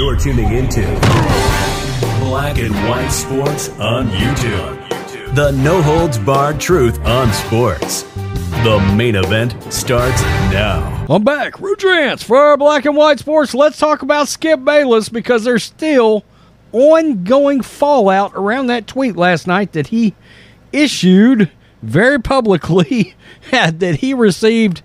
You're tuning into Black and White Sports on YouTube. The no holds barred truth on sports. The main event starts now. I'm back. Rudrance for Black and White Sports. Let's talk about Skip Bayless because there's still ongoing fallout around that tweet last night that he issued very publicly that he received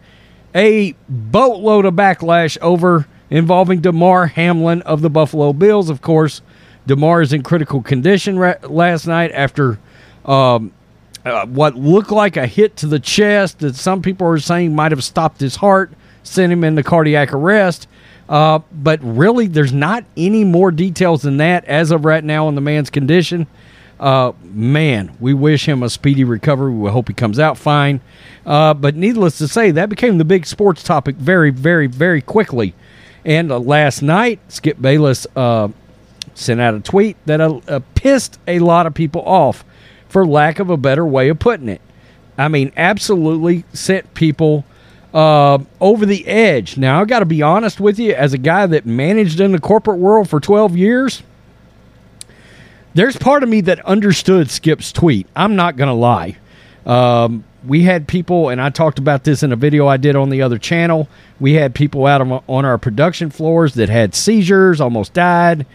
a boatload of backlash over involving Damar Hamlin of the Buffalo Bills. Of course, Damar is in critical condition ra- last night after um, uh, what looked like a hit to the chest that some people are saying might have stopped his heart, sent him into cardiac arrest. Uh, but really, there's not any more details than that as of right now on the man's condition. Uh, man, we wish him a speedy recovery. We hope he comes out fine. Uh, but needless to say, that became the big sports topic very, very, very quickly. And uh, last night, Skip Bayless uh, sent out a tweet that uh, uh, pissed a lot of people off, for lack of a better way of putting it. I mean, absolutely sent people uh, over the edge. Now, I got to be honest with you, as a guy that managed in the corporate world for 12 years, there's part of me that understood Skip's tweet. I'm not going to lie. Um, we had people, and I talked about this in a video I did on the other channel. We had people out on, our production floors that had seizures, almost died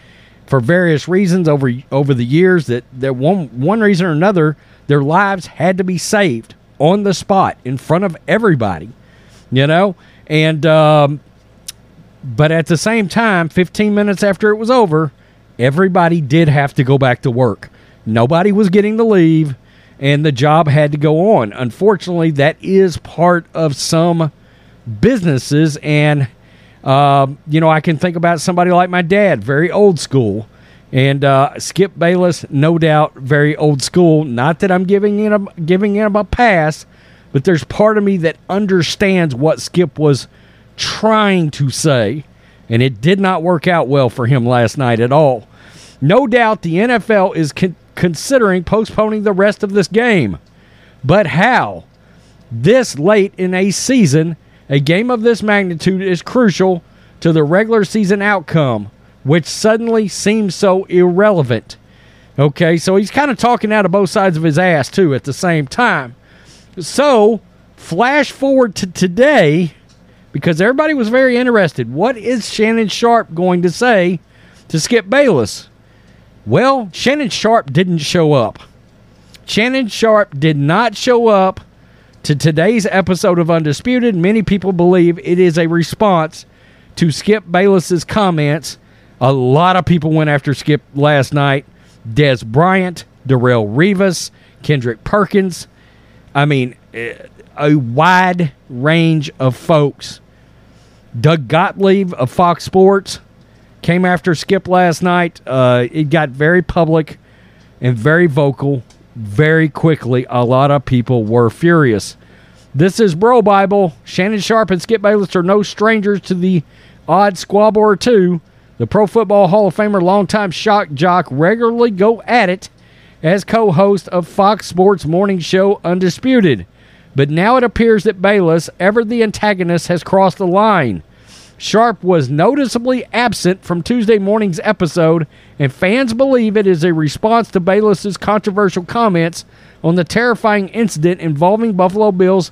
for various reasons over over the years. That that one one reason or another, their lives had to be saved on the spot in front of everybody, you know. And um, but at the same time, 15 minutes after it was over, everybody did have to go back to work. Nobody was getting to leave, and the job had to go on. Unfortunately, that is part of some businesses. And, uh, you know, I can think about somebody like my dad, very old school. And uh, Skip Bayless, no doubt, very old school. Not that I'm giving him giving him a pass, but there's part of me that understands what Skip was trying to say, and it did not work out well for him last night at all. No doubt the NFL is con- considering postponing the rest of this game. But how? This late in a season, a game of this magnitude is crucial to the regular season outcome, which suddenly seems so irrelevant. Okay, so he's kind of talking out of both sides of his ass, too, at the same time. So, flash forward to today, because everybody was very interested. What is Shannon Sharpe going to say to Skip Bayless? Well, Shannon Sharpe didn't show up. Shannon Sharpe did not show up to today's episode of Undisputed. Many people believe it is a response to Skip Bayless's comments. A lot of people went after Skip last night. Dez Bryant, Darrelle Revis, Kendrick Perkins. I mean, a wide range of folks. Doug Gottlieb of Fox Sports came after Skip last night. Uh, it got very public and very vocal very quickly. A lot of people were furious. This is BroBible. Shannon Sharpe and Skip Bayless are no strangers to the odd squabble or two. The Pro Football Hall of Famer, longtime shock jock, regularly go at it as co host of Fox Sports morning show Undisputed. But now it appears that Bayless, ever the antagonist, has crossed the line. Sharpe was noticeably absent from Tuesday morning's episode, and fans believe it is a response to Bayless's controversial comments on the terrifying incident involving Buffalo Bills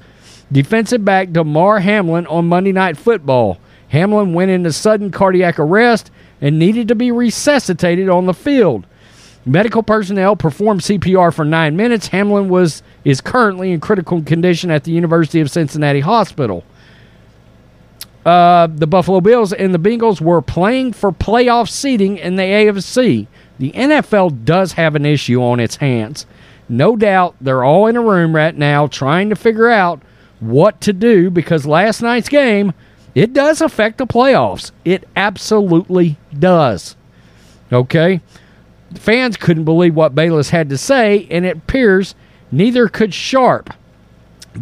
defensive back Damar Hamlin on Monday Night Football. Hamlin went into sudden cardiac arrest and needed to be resuscitated on the field. Medical personnel performed CPR for nine minutes. Hamlin was is currently in critical condition at the University of Cincinnati Hospital. Uh, the Buffalo Bills and the Bengals were playing for playoff seeding in the AFC. The NFL does have an issue on its hands. No doubt they're all in a room right now trying to figure out what to do because last night's game, it does affect the playoffs. It absolutely does. Okay? Fans couldn't believe what Bayless had to say, and it appears neither could Sharpe.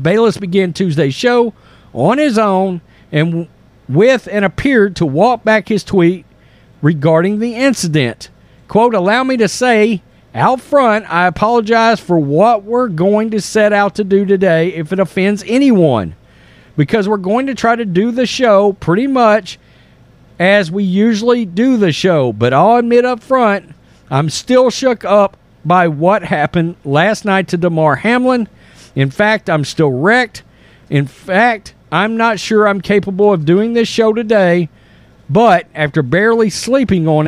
Bayless began Tuesday's show on his own and with and appeared to walk back his tweet regarding the incident. Quote, allow me to say out front, I apologize for what we're going to set out to do today if it offends anyone. Because we're going to try to do the show pretty much as we usually do the show. But I'll admit up front, I'm still shook up by what happened last night to Damar Hamlin. In fact, I'm still wrecked. In fact, I'm not sure I'm capable of doing this show today, but after barely sleeping on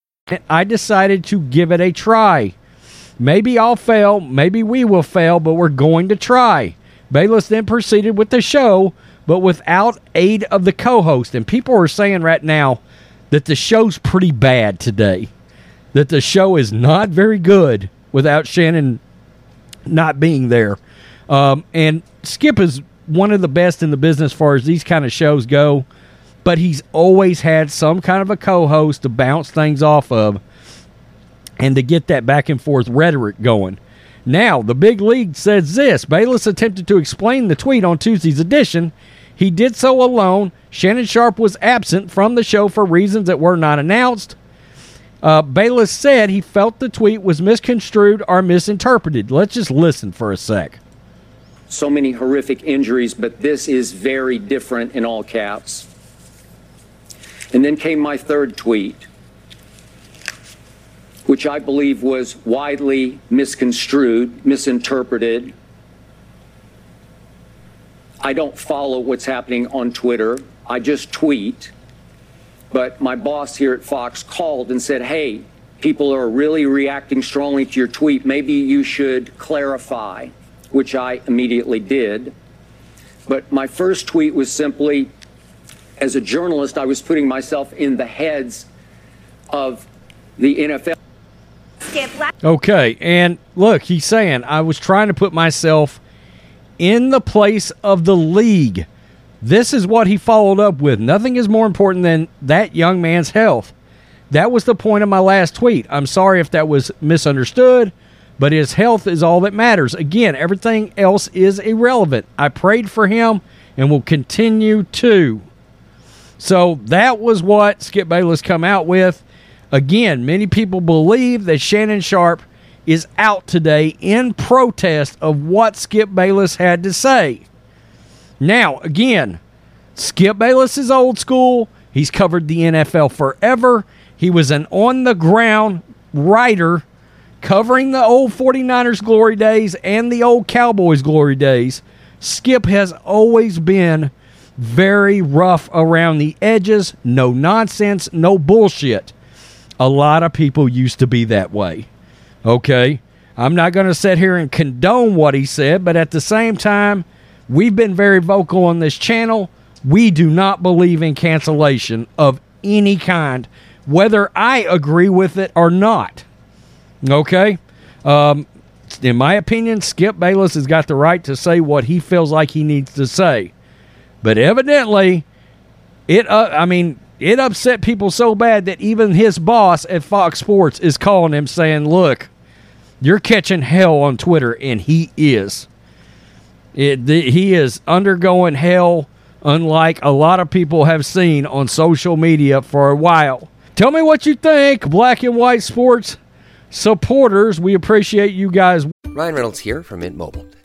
I decided to give it a try. Maybe I'll fail, maybe we will fail, but we're going to try. Bayless then proceeded with the show, but without aid of the co host. And people are saying right now that the show's pretty bad today, that the show is not very good without Shannon not being there. Um, and Skip is one of the best in the business as far as these kind of shows go but he's always had some kind of a co host to bounce things off of and to get that back and forth rhetoric going. Now, the big league says this Bayless attempted to explain the tweet on Tuesday's edition. He did so alone. Shannon Sharpe was absent from the show for reasons that were not announced. Uh, Bayless said he felt the tweet was misconstrued or misinterpreted. Let's just listen for a sec. So many horrific injuries, but this is very different in all caps. And then came my third tweet, which I believe was widely misconstrued, misinterpreted. I don't follow what's happening on Twitter. I just tweet. But my boss here at Fox called and said, hey, people are really reacting strongly to your tweet. Maybe you should clarify, which I immediately did. But my first tweet was simply as a journalist, I was putting myself in the heads of the NFL. Okay, and look, he's saying I was trying to put myself in the place of the league. This is what he followed up with. Nothing is more important than that young man's health. That was the point of my last tweet. I'm sorry if that was misunderstood, but his health is all that matters. Again, everything else is irrelevant. I prayed for him and will continue to. So that was what Skip Bayless come out with. Again, many people believe that Shannon Sharpe is out today in protest of what Skip Bayless had to say. Now, again, Skip Bayless is old school. He's covered the NFL forever. He was an on the ground writer covering the old 49ers glory days and the old Cowboys glory days. Skip has always been very rough around the edges, no nonsense, no bullshit. A lot of people used to be that way. Okay? I'm not going to sit here and condone what he said, but at the same time, we've been very vocal on this channel. We do not believe in cancellation of any kind, whether I agree with it or not. Okay? Um, in my opinion, Skip Bayless has got the right to say what he feels like he needs to say. But evidently, it uh, I mean, it upset people so bad that even his boss at Fox Sports is calling him saying, "Look, you're catching hell on Twitter," and he is. It, the, he is undergoing hell, unlike a lot of people have seen on social media for a while. Tell me what you think, Black and White Sports supporters. We appreciate you guys. Ryan Reynolds here from Mint Mobile.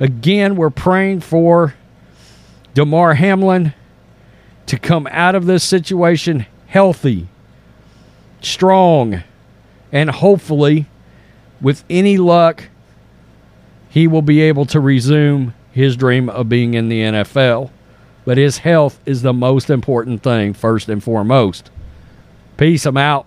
again, we're praying for Damar Hamlin to come out of this situation healthy, strong, and hopefully, with any luck, he will be able to resume his dream of being in the NFL. But his health is the most important thing, first and foremost. Peace. I'm out.